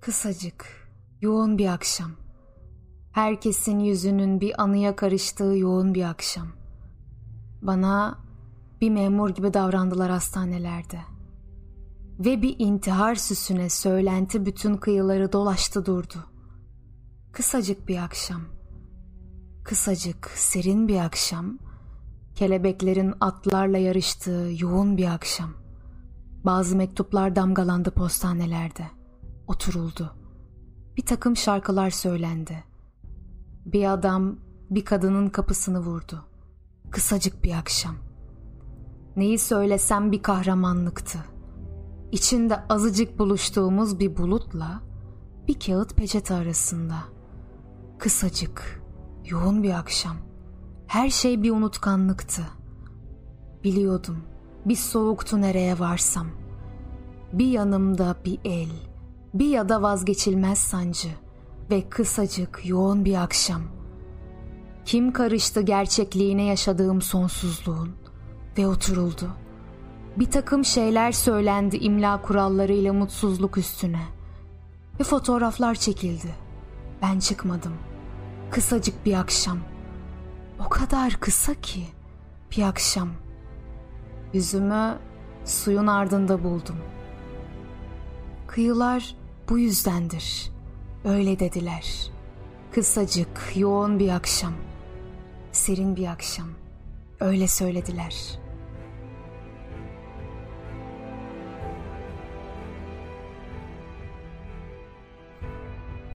Kısacık, yoğun bir akşam. Herkesin yüzünün bir anıya karıştığı yoğun bir akşam. Bana bir memur gibi davrandılar hastanelerde. Ve bir intihar süsüne söylenti bütün kıyıları dolaştı durdu. Kısacık bir akşam. Kısacık, serin bir akşam. Kelebeklerin atlarla yarıştığı yoğun bir akşam. Bazı mektuplar damgalandı postanelerde. Oturuldu. Bir takım şarkılar söylendi. Bir adam bir kadının kapısını vurdu. Kısacık bir akşam. Neyi söylesem bir kahramanlıktı. İçinde azıcık buluştuğumuz bir bulutla bir kağıt peçete arasında. Kısacık, yoğun bir akşam. Her şey bir unutkanlıktı. Biliyordum bir soğuktu nereye varsam. Bir yanımda bir el, bir ya da vazgeçilmez sancı ve kısacık yoğun bir akşam. Kim karıştı gerçekliğine yaşadığım sonsuzluğun ve oturuldu. Bir takım şeyler söylendi imla kurallarıyla mutsuzluk üstüne ve fotoğraflar çekildi. Ben çıkmadım. Kısacık bir akşam. O kadar kısa ki bir akşam. Yüzümü suyun ardında buldum. Kıyılar bu yüzdendir. Öyle dediler. Kısacık, yoğun bir akşam. Serin bir akşam. Öyle söylediler.''